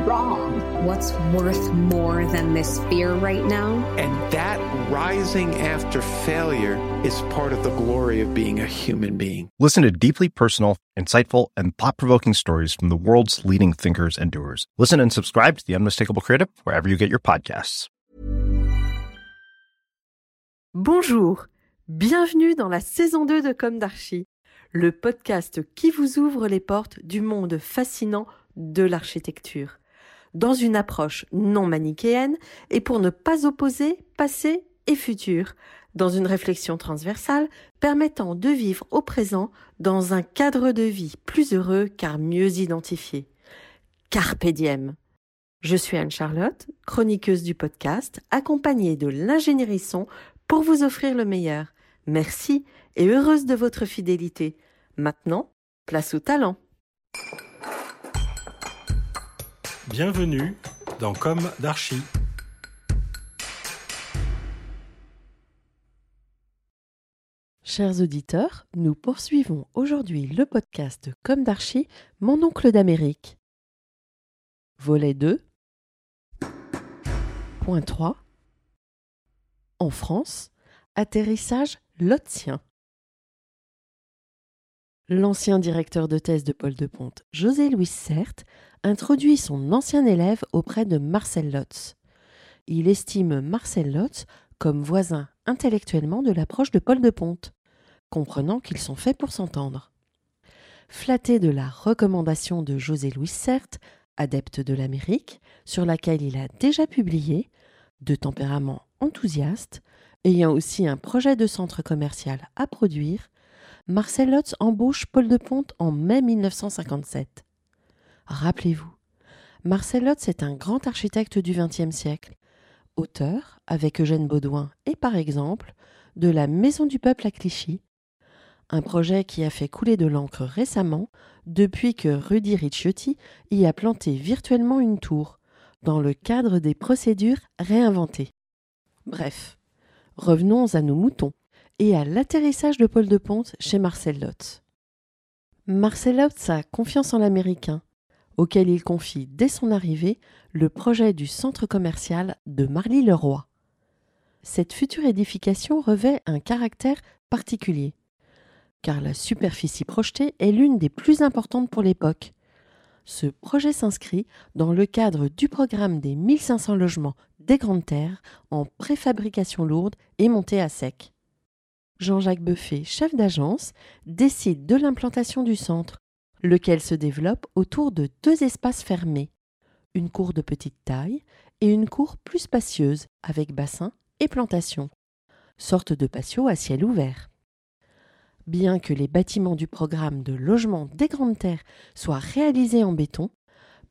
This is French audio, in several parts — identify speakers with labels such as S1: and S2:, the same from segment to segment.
S1: wrong?
S2: What's worth more than this fear right now?
S3: And that rising after failure is part of the glory of being a human being.
S4: Listen to deeply personal, insightful, and thought provoking stories from the world's leading thinkers and doers. Listen and subscribe to The Unmistakable Creative wherever you get your podcasts.
S5: Bonjour, bienvenue dans la saison 2 de Comme d'Archie, le podcast qui vous ouvre les portes du monde fascinant de l'architecture, dans une approche non manichéenne et pour ne pas opposer passé et futur, dans une réflexion transversale permettant de vivre au présent dans un cadre de vie plus heureux car mieux identifié. Carpe diem. Je suis Anne-Charlotte, chroniqueuse du podcast, accompagnée de l'ingénierie son pour vous offrir le meilleur. Merci et heureuse de votre fidélité. Maintenant, place au talent.
S6: Bienvenue dans Comme d'Archie.
S5: Chers auditeurs, nous poursuivons aujourd'hui le podcast Comme d'Archie, mon oncle d'Amérique. Volet 2. Point 3. En France, atterrissage lotien. L'ancien directeur de thèse de Paul de Ponte, José Louis Sert, introduit son ancien élève auprès de Marcel Lotz. Il estime Marcel Lotz comme voisin intellectuellement de l'approche de Paul de Ponte, comprenant qu'ils sont faits pour s'entendre. Flatté de la recommandation de José Louis Sert, adepte de l'Amérique, sur laquelle il a déjà publié, de tempérament enthousiaste, ayant aussi un projet de centre commercial à produire, Marcel Lotz embauche Paul de Ponte en mai 1957. Rappelez-vous, Marcel Lotz est un grand architecte du XXe siècle, auteur, avec Eugène Baudouin et par exemple, de la Maison du Peuple à Clichy, un projet qui a fait couler de l'encre récemment depuis que Rudy Ricciotti y a planté virtuellement une tour, dans le cadre des procédures réinventées. Bref, revenons à nos moutons et à l'atterrissage de Paul de Ponte chez Marcel Lotz. Marcel Lotz a confiance en l'Américain, auquel il confie dès son arrivée le projet du centre commercial de Marly-le-Roi. Cette future édification revêt un caractère particulier, car la superficie projetée est l'une des plus importantes pour l'époque. Ce projet s'inscrit dans le cadre du programme des 1500 logements des Grandes Terres en préfabrication lourde et montée à sec. Jean-Jacques Buffet, chef d'agence, décide de l'implantation du centre, lequel se développe autour de deux espaces fermés, une cour de petite taille et une cour plus spacieuse avec bassin et plantation, sorte de patio à ciel ouvert. Bien que les bâtiments du programme de logement des Grandes Terres soient réalisés en béton,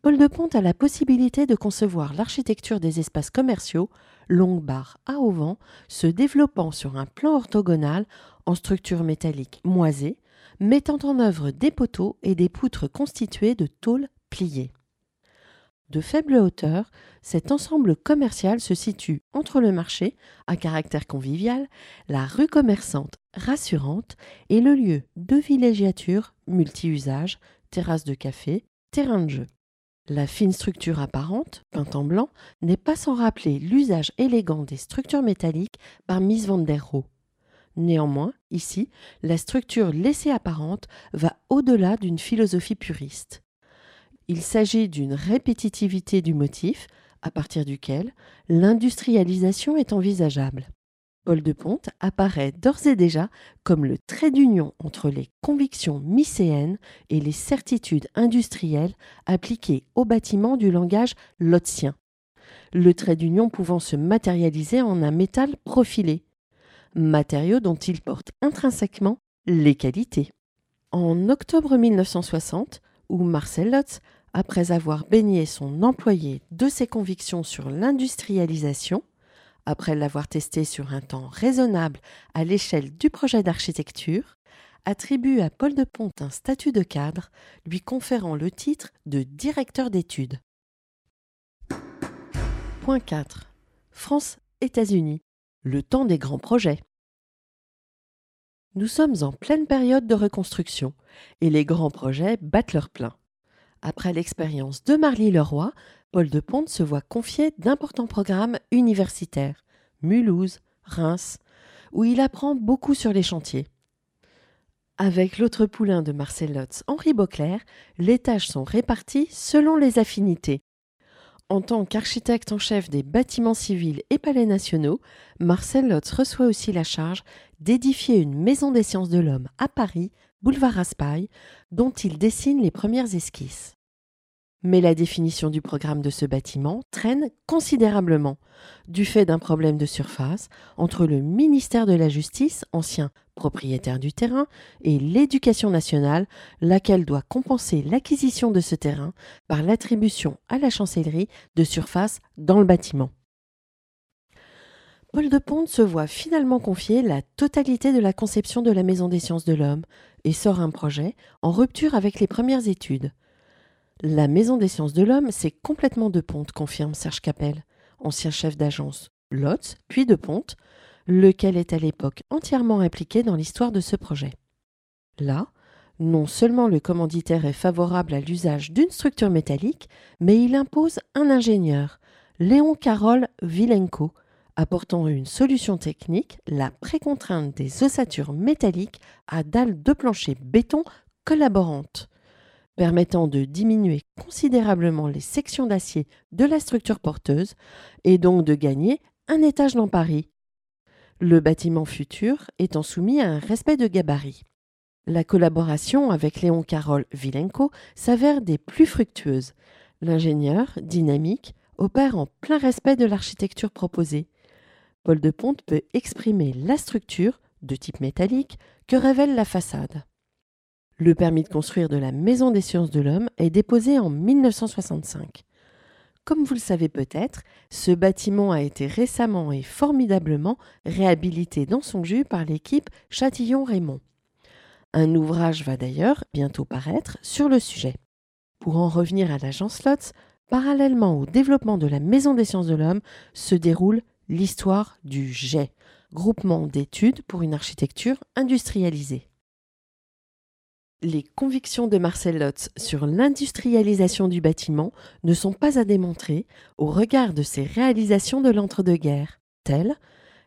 S5: Paul de Ponte a la possibilité de concevoir l'architecture des espaces commerciaux, longue barre à auvent, se développant sur un plan orthogonal en structure métallique moisée, mettant en œuvre des poteaux et des poutres constituées de tôles pliées. De faible hauteur, cet ensemble commercial se situe entre le marché, à caractère convivial, la rue commerçante rassurante et le lieu de villégiature multi-usage, terrasse de café, terrain de jeu. La fine structure apparente, peinte en blanc, n'est pas sans rappeler l'usage élégant des structures métalliques par Miss van der Rohe. Néanmoins, ici, la structure laissée apparente va au-delà d'une philosophie puriste. Il s'agit d'une répétitivité du motif, à partir duquel l'industrialisation est envisageable. Paul de Ponte apparaît d'ores et déjà comme le trait d'union entre les convictions mycéennes et les certitudes industrielles appliquées au bâtiment du langage lotzien. Le trait d'union pouvant se matérialiser en un métal profilé, matériau dont il porte intrinsèquement les qualités. En octobre 1960, où Marcel Lotz, après avoir baigné son employé de ses convictions sur l'industrialisation, après l'avoir testé sur un temps raisonnable à l'échelle du projet d'architecture, attribue à Paul de Ponte un statut de cadre lui conférant le titre de directeur d'études. Point 4. France-États-Unis, le temps des grands projets. Nous sommes en pleine période de reconstruction et les grands projets battent leur plein. Après l'expérience de Marly-le-Roi, Paul de Ponte se voit confier d'importants programmes universitaires, Mulhouse, Reims, où il apprend beaucoup sur les chantiers. Avec l'autre poulain de Marcel Lotz, Henri Beauclerc, les tâches sont réparties selon les affinités. En tant qu'architecte en chef des bâtiments civils et palais nationaux, Marcel Lotz reçoit aussi la charge d'édifier une maison des sciences de l'homme à Paris, boulevard Raspail, dont il dessine les premières esquisses. Mais la définition du programme de ce bâtiment traîne considérablement, du fait d'un problème de surface entre le ministère de la Justice, ancien propriétaire du terrain, et l'Éducation nationale, laquelle doit compenser l'acquisition de ce terrain par l'attribution à la chancellerie de surface dans le bâtiment. Paul de Ponte se voit finalement confier la totalité de la conception de la Maison des sciences de l'homme et sort un projet en rupture avec les premières études. La Maison des sciences de l'homme, c'est complètement de Ponte, confirme Serge Capel, ancien chef d'agence Lotz, puis de Ponte, lequel est à l'époque entièrement impliqué dans l'histoire de ce projet. Là, non seulement le commanditaire est favorable à l'usage d'une structure métallique, mais il impose un ingénieur, Léon Carole Vilenko, apportant une solution technique, la précontrainte des ossatures métalliques à dalles de plancher béton collaborantes permettant de diminuer considérablement les sections d'acier de la structure porteuse et donc de gagner un étage dans Paris. Le bâtiment futur étant soumis à un respect de gabarit. La collaboration avec Léon Carole Vilenko s'avère des plus fructueuses. L'ingénieur, dynamique, opère en plein respect de l'architecture proposée. Paul de Ponte peut exprimer la structure, de type métallique, que révèle la façade. Le permis de construire de la Maison des sciences de l'homme est déposé en 1965. Comme vous le savez peut-être, ce bâtiment a été récemment et formidablement réhabilité dans son jus par l'équipe Châtillon-Raymond. Un ouvrage va d'ailleurs bientôt paraître sur le sujet. Pour en revenir à l'agence Lotz, parallèlement au développement de la Maison des sciences de l'homme se déroule l'histoire du GET, groupement d'études pour une architecture industrialisée. Les convictions de Marcel Lotz sur l'industrialisation du bâtiment ne sont pas à démontrer au regard de ses réalisations de l'entre-deux-guerres, telles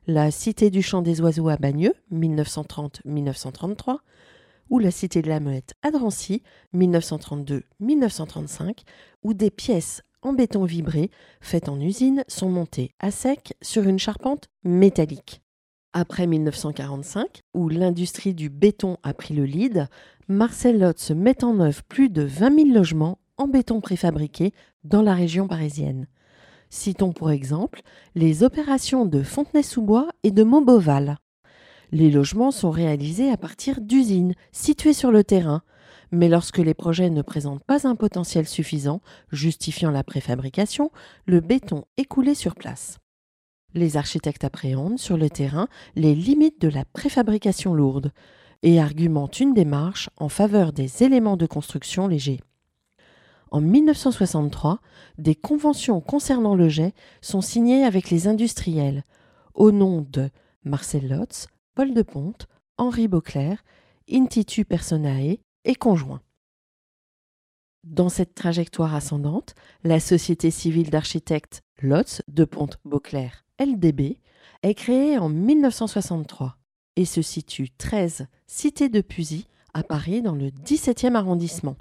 S5: la Cité du Champ des Oiseaux à Bagneux, 1930-1933, ou la Cité de la Muette à Drancy, 1932-1935, où des pièces en béton vibré faites en usine sont montées à sec sur une charpente métallique. Après 1945, où l'industrie du béton a pris le lead, Marcel Lotz met en œuvre plus de 20 000 logements en béton préfabriqué dans la région parisienne. Citons pour exemple les opérations de Fontenay-sous-Bois et de Montboval. Les logements sont réalisés à partir d'usines situées sur le terrain, mais lorsque les projets ne présentent pas un potentiel suffisant justifiant la préfabrication, le béton est coulé sur place. Les architectes appréhendent sur le terrain les limites de la préfabrication lourde et argumentent une démarche en faveur des éléments de construction légers. En 1963, des conventions concernant le jet sont signées avec les industriels au nom de Marcel Lotz, Paul de Ponte, Henri Beauclerc, Intitu Personae et conjoints. Dans cette trajectoire ascendante, la société civile d'architectes Lotz de Ponte Beauclerc LDB, est créée en 1963 et se situe 13 Cité de Pusy à Paris dans le 17e arrondissement.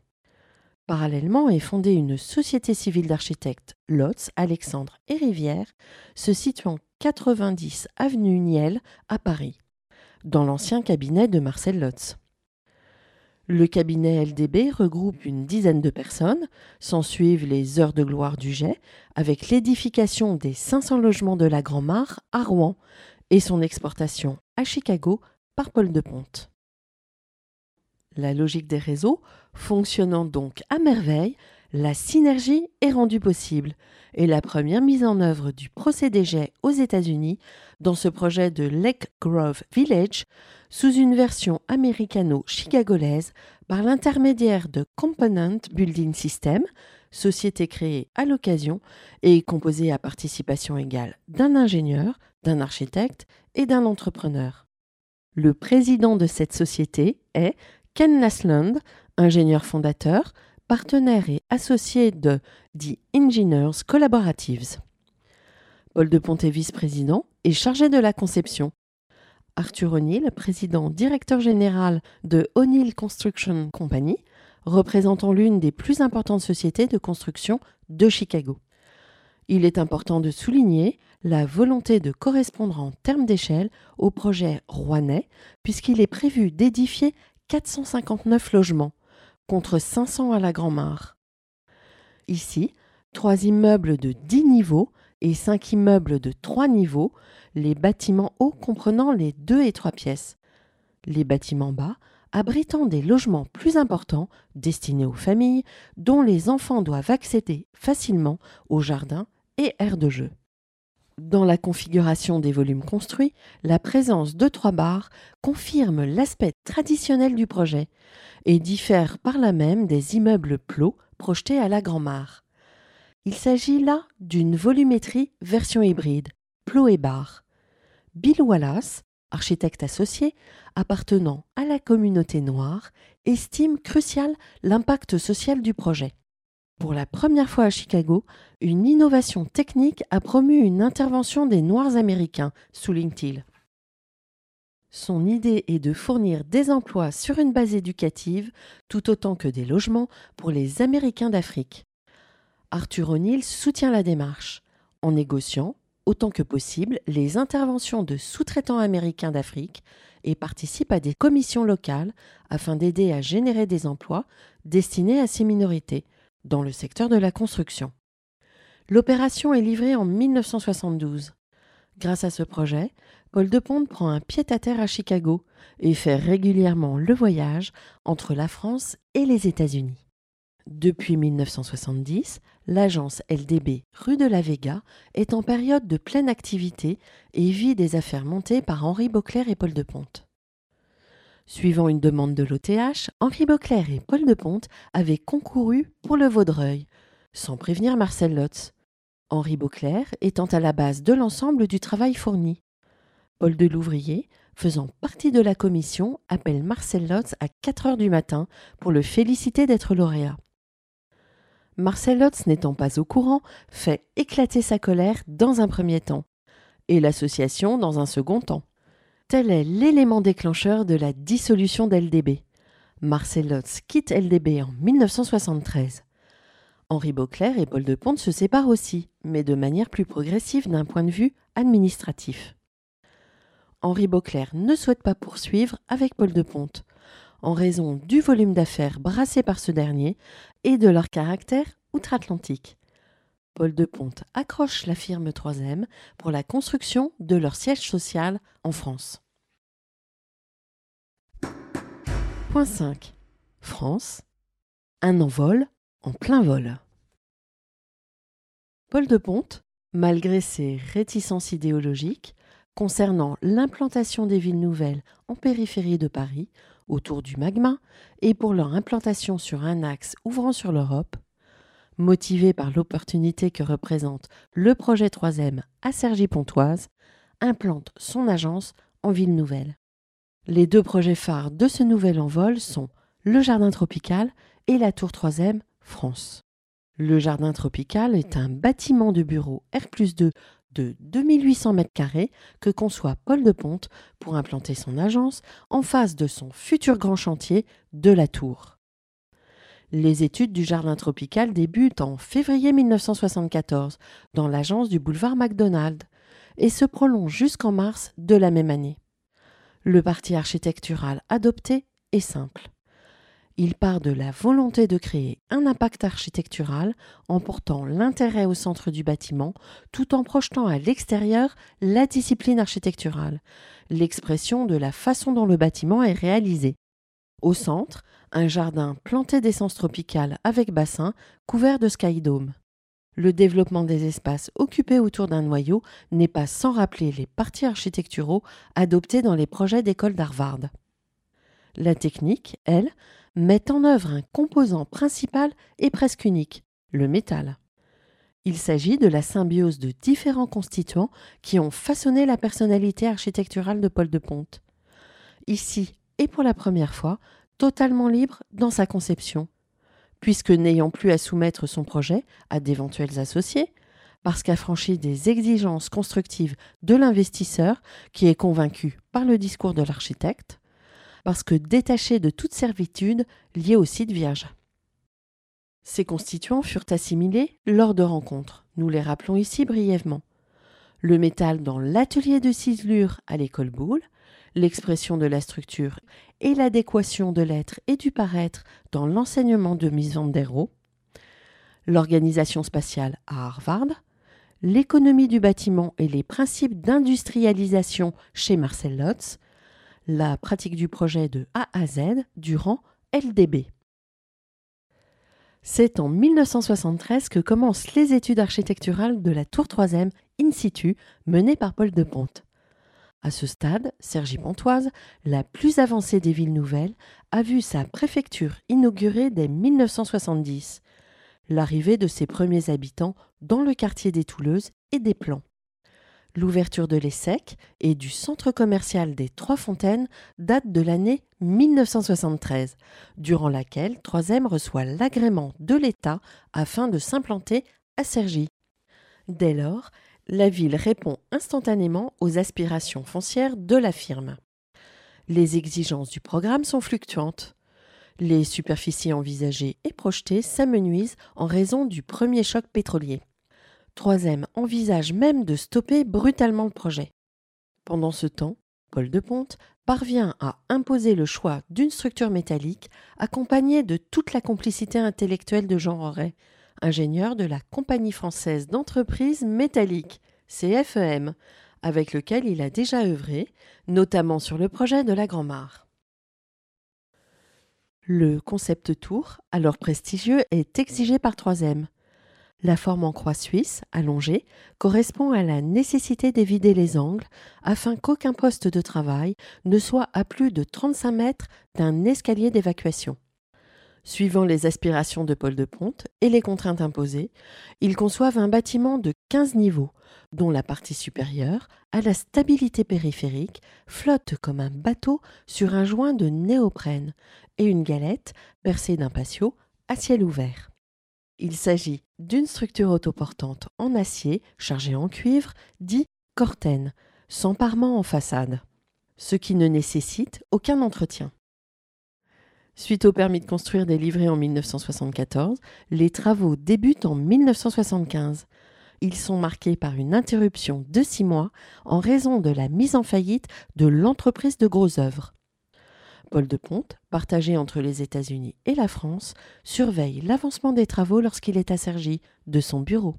S5: Parallèlement est fondée une société civile d'architectes Lotz, Alexandre et Rivière, se situant 90 avenue Niel à Paris, dans l'ancien cabinet de Marcel Lotz. Le cabinet LDB regroupe une dizaine de personnes, s'ensuivent les heures de gloire du jet, avec l'édification des 500 logements de la Grand-Mare à Rouen et son exportation à Chicago par Paul de Ponte. La logique des réseaux fonctionnant donc à merveille, la synergie est rendue possible et la première mise en œuvre du procédé jet aux États-Unis dans ce projet de Lake Grove Village sous une version américano-chicagolaise par l'intermédiaire de Component Building System, société créée à l'occasion et composée à participation égale d'un ingénieur, d'un architecte et d'un entrepreneur. Le président de cette société est Ken Lasland, ingénieur fondateur, partenaire et associé de The Engineers Collaboratives. Paul de Ponté, vice-président, est chargé de la conception. Arthur O'Neill, président directeur général de O'Neill Construction Company, représentant l'une des plus importantes sociétés de construction de Chicago. Il est important de souligner la volonté de correspondre en termes d'échelle au projet rouennais, puisqu'il est prévu d'édifier 459 logements, contre 500 à la Grand-Mare. Ici, trois immeubles de 10 niveaux et cinq immeubles de 3 niveaux, les bâtiments hauts comprenant les deux et trois pièces. Les bâtiments bas abritant des logements plus importants destinés aux familles dont les enfants doivent accéder facilement aux jardins et aires de jeu. Dans la configuration des volumes construits, la présence de trois barres confirme l'aspect traditionnel du projet et diffère par là même des immeubles plots projetés à la Grand-Mare. Il s'agit là d'une volumétrie version hybride, plot et barre. Bill Wallace, architecte associé appartenant à la communauté noire, estime crucial l'impact social du projet. Pour la première fois à Chicago, une innovation technique a promu une intervention des Noirs américains, souligne-t-il. Son idée est de fournir des emplois sur une base éducative tout autant que des logements pour les Américains d'Afrique. Arthur O'Neill soutient la démarche en négociant, autant que possible, les interventions de sous-traitants américains d'Afrique et participe à des commissions locales afin d'aider à générer des emplois destinés à ces minorités dans le secteur de la construction. L'opération est livrée en 1972. Grâce à ce projet, Paul de Ponte prend un pied-à-terre à Chicago et fait régulièrement le voyage entre la France et les États-Unis. Depuis 1970, l'agence LDB rue de la Vega est en période de pleine activité et vit des affaires montées par Henri Beauclerc et Paul de Ponte. Suivant une demande de l'OTH, Henri Beauclerc et Paul de Ponte avaient concouru pour le Vaudreuil, sans prévenir Marcel Lotz. Henri Beauclerc étant à la base de l'ensemble du travail fourni. Paul de Louvrier, faisant partie de la commission, appelle Marcel Lotz à 4 heures du matin pour le féliciter d'être lauréat. Marcel Lotz n'étant pas au courant, fait éclater sa colère dans un premier temps, et l'association dans un second temps. Tel est l'élément déclencheur de la dissolution d'LDB. Marcel Lotz quitte LDB en 1973. Henri Beauclerc et Paul de Ponte se séparent aussi, mais de manière plus progressive d'un point de vue administratif. Henri Beauclerc ne souhaite pas poursuivre avec Paul de Ponte, en raison du volume d'affaires brassé par ce dernier et de leur caractère outre-Atlantique. Paul de Ponte accroche la firme 3M pour la construction de leur siège social en France. Point 5. France. Un envol en plein vol. Paul de Ponte, malgré ses réticences idéologiques concernant l'implantation des villes nouvelles en périphérie de Paris, autour du magma et pour leur implantation sur un axe ouvrant sur l'Europe, motivé par l'opportunité que représente le projet 3M à Cergy-Pontoise, implante son agence en ville nouvelle. Les deux projets phares de ce nouvel envol sont le Jardin tropical et la Tour 3M France. Le Jardin tropical est un bâtiment de bureau R2 de 2800 m2 que conçoit Paul de Ponte pour implanter son agence en face de son futur grand chantier de la Tour. Les études du jardin tropical débutent en février 1974 dans l'agence du boulevard McDonald et se prolongent jusqu'en mars de la même année. Le parti architectural adopté est simple. Il part de la volonté de créer un impact architectural en portant l'intérêt au centre du bâtiment tout en projetant à l'extérieur la discipline architecturale, l'expression de la façon dont le bâtiment est réalisé. Au centre, un jardin planté d'essence tropicale avec bassin couvert de skydome. Le développement des espaces occupés autour d'un noyau n'est pas sans rappeler les parties architecturaux adoptés dans les projets d'école d'Harvard. La technique, elle, met en œuvre un composant principal et presque unique, le métal. Il s'agit de la symbiose de différents constituants qui ont façonné la personnalité architecturale de Paul de Ponte. Ici, et pour la première fois, totalement libre dans sa conception, puisque n'ayant plus à soumettre son projet à d'éventuels associés, parce qu'affranchi des exigences constructives de l'investisseur qui est convaincu par le discours de l'architecte, parce que détaché de toute servitude liée au site vierge. Ces constituants furent assimilés lors de rencontres. Nous les rappelons ici brièvement. Le métal dans l'atelier de ciselure à l'école Boulle, l'expression de la structure et l'adéquation de l'être et du paraître dans l'enseignement de Mies van der Rohe, l'organisation spatiale à Harvard, l'économie du bâtiment et les principes d'industrialisation chez Marcel Lotz, la pratique du projet de A à Z durant LDB. C'est en 1973 que commencent les études architecturales de la tour 3 in situ menées par Paul de Ponte. À ce stade, Cergy-Pontoise, la plus avancée des villes nouvelles, a vu sa préfecture inaugurée dès 1970, l'arrivée de ses premiers habitants dans le quartier des Touleuses et des Plans. L'ouverture de l'ESSEC et du centre commercial des Trois Fontaines date de l'année 1973, durant laquelle 3M reçoit l'agrément de l'État afin de s'implanter à Cergy. Dès lors, la ville répond instantanément aux aspirations foncières de la firme. Les exigences du programme sont fluctuantes. Les superficies envisagées et projetées s'amenuisent en raison du premier choc pétrolier. Troisième envisage même de stopper brutalement le projet. Pendant ce temps, Paul de Ponte parvient à imposer le choix d'une structure métallique accompagnée de toute la complicité intellectuelle de Jean Roret, ingénieur de la Compagnie française d'entreprise métallique, CFEM, avec lequel il a déjà œuvré, notamment sur le projet de la Grand-Mare. Le concept tour, alors prestigieux, est exigé par 3M. La forme en croix suisse, allongée, correspond à la nécessité d'éviter les angles afin qu'aucun poste de travail ne soit à plus de 35 mètres d'un escalier d'évacuation. Suivant les aspirations de Paul de Ponte et les contraintes imposées, ils conçoivent un bâtiment de 15 niveaux, dont la partie supérieure, à la stabilité périphérique, flotte comme un bateau sur un joint de néoprène et une galette percée d'un patio à ciel ouvert. Il s'agit d'une structure autoportante en acier chargée en cuivre, dit cortène, sans parement en façade, ce qui ne nécessite aucun entretien. Suite au permis de construire délivré en 1974, les travaux débutent en 1975. Ils sont marqués par une interruption de six mois en raison de la mise en faillite de l'entreprise de gros œuvres. Paul de Ponte, partagé entre les États-Unis et la France, surveille l'avancement des travaux lorsqu'il est assergi de son bureau.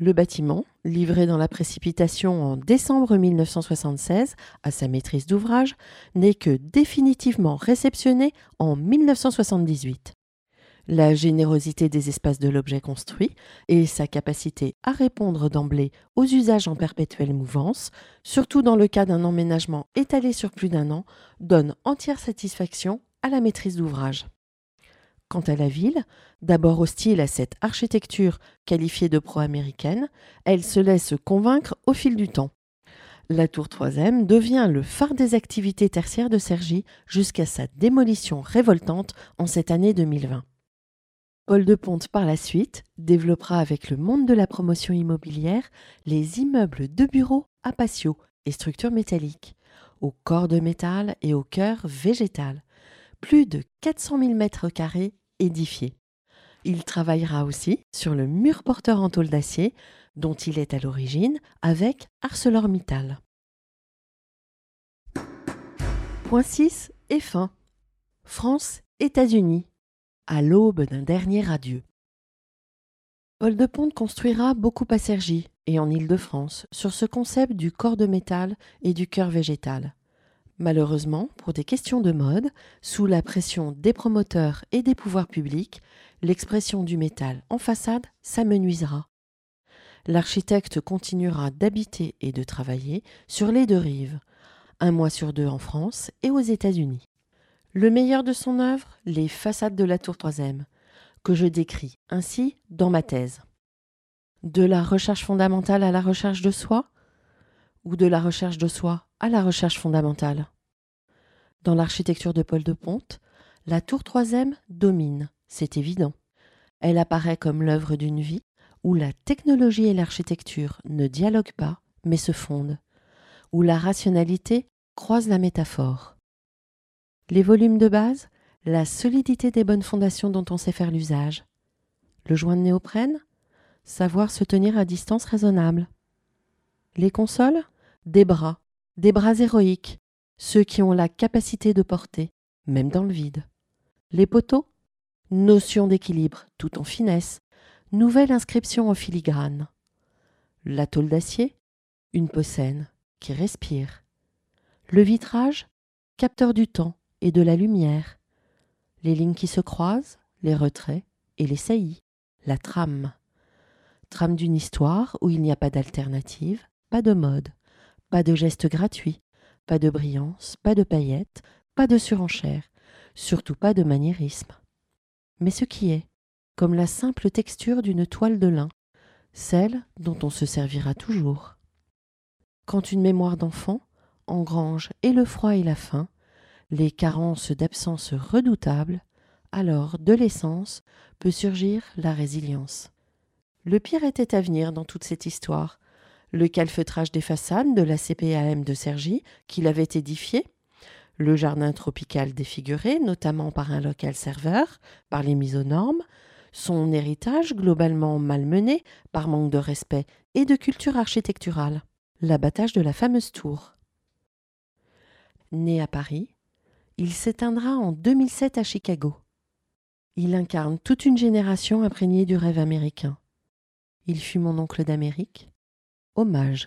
S5: Le bâtiment, livré dans la précipitation en décembre 1976 à sa maîtrise d'ouvrage, n'est que définitivement réceptionné en 1978 la générosité des espaces de l'objet construit et sa capacité à répondre d'emblée aux usages en perpétuelle mouvance, surtout dans le cas d'un emménagement étalé sur plus d'un an, donne entière satisfaction à la maîtrise d'ouvrage. Quant à la ville, d'abord hostile à cette architecture qualifiée de pro-américaine, elle se laisse convaincre au fil du temps. La tour 3 devient le phare des activités tertiaires de Cergy jusqu'à sa démolition révoltante en cette année 2020. Paul de Ponte, par la suite, développera avec le monde de la promotion immobilière les immeubles de bureaux à patio et structures métalliques, au corps de métal et au cœur végétal. Plus de 400 000 mètres carrés édifiés. Il travaillera aussi sur le mur porteur en tôle d'acier, dont il est à l'origine, avec ArcelorMittal. Point 6 et fin. France, États-Unis à l'aube d'un dernier adieu. Paul de Ponte construira beaucoup à Cergy et en Île-de-France sur ce concept du corps de métal et du cœur végétal. Malheureusement, pour des questions de mode, sous la pression des promoteurs et des pouvoirs publics, l'expression du métal en façade s'amenuisera. L'architecte continuera d'habiter et de travailler sur les deux rives, un mois sur deux en France et aux États-Unis. Le meilleur de son œuvre, les façades de la tour troisième. que je décris ainsi dans ma thèse. De la recherche fondamentale à la recherche de soi ou de la recherche de soi? À la recherche fondamentale Dans l'architecture de Paul de Ponte, la tour troisième domine, c'est évident. Elle apparaît comme l'œuvre d'une vie où la technologie et l'architecture ne dialoguent pas, mais se fondent, où la rationalité croise la métaphore. Les volumes de base, la solidité des bonnes fondations dont on sait faire l'usage. Le joint de néoprène, savoir se tenir à distance raisonnable. Les consoles, des bras, des bras héroïques, ceux qui ont la capacité de porter, même dans le vide. Les poteaux, notion d'équilibre tout en finesse, nouvelle inscription en filigrane. La tôle d'acier, une peau qui respire. Le vitrage, capteur du temps et de la lumière. Les lignes qui se croisent, les retraits et les saillies. La trame. Trame d'une histoire où il n'y a pas d'alternative, pas de mode, pas de geste gratuit, pas de brillance, pas de paillettes, pas de surenchère, surtout pas de maniérisme. Mais ce qui est, comme la simple texture d'une toile de lin, celle dont on se servira toujours. Quand une mémoire d'enfant engrange et le froid et la faim, les carences d'absence redoutables, alors de l'essence peut surgir la résilience. Le pire était à venir dans toute cette histoire. Le calfeutrage des façades de la CPAM de Cergy, qu'il avait édifié, le jardin tropical défiguré, notamment par un local serveur, par les mises aux normes, son héritage globalement malmené par manque de respect et de culture architecturale, l'abattage de la fameuse tour. Né à Paris, il s'éteindra en 2007 à Chicago. Il incarne toute une génération imprégnée du rêve américain. Il fut mon oncle d'Amérique. Hommage.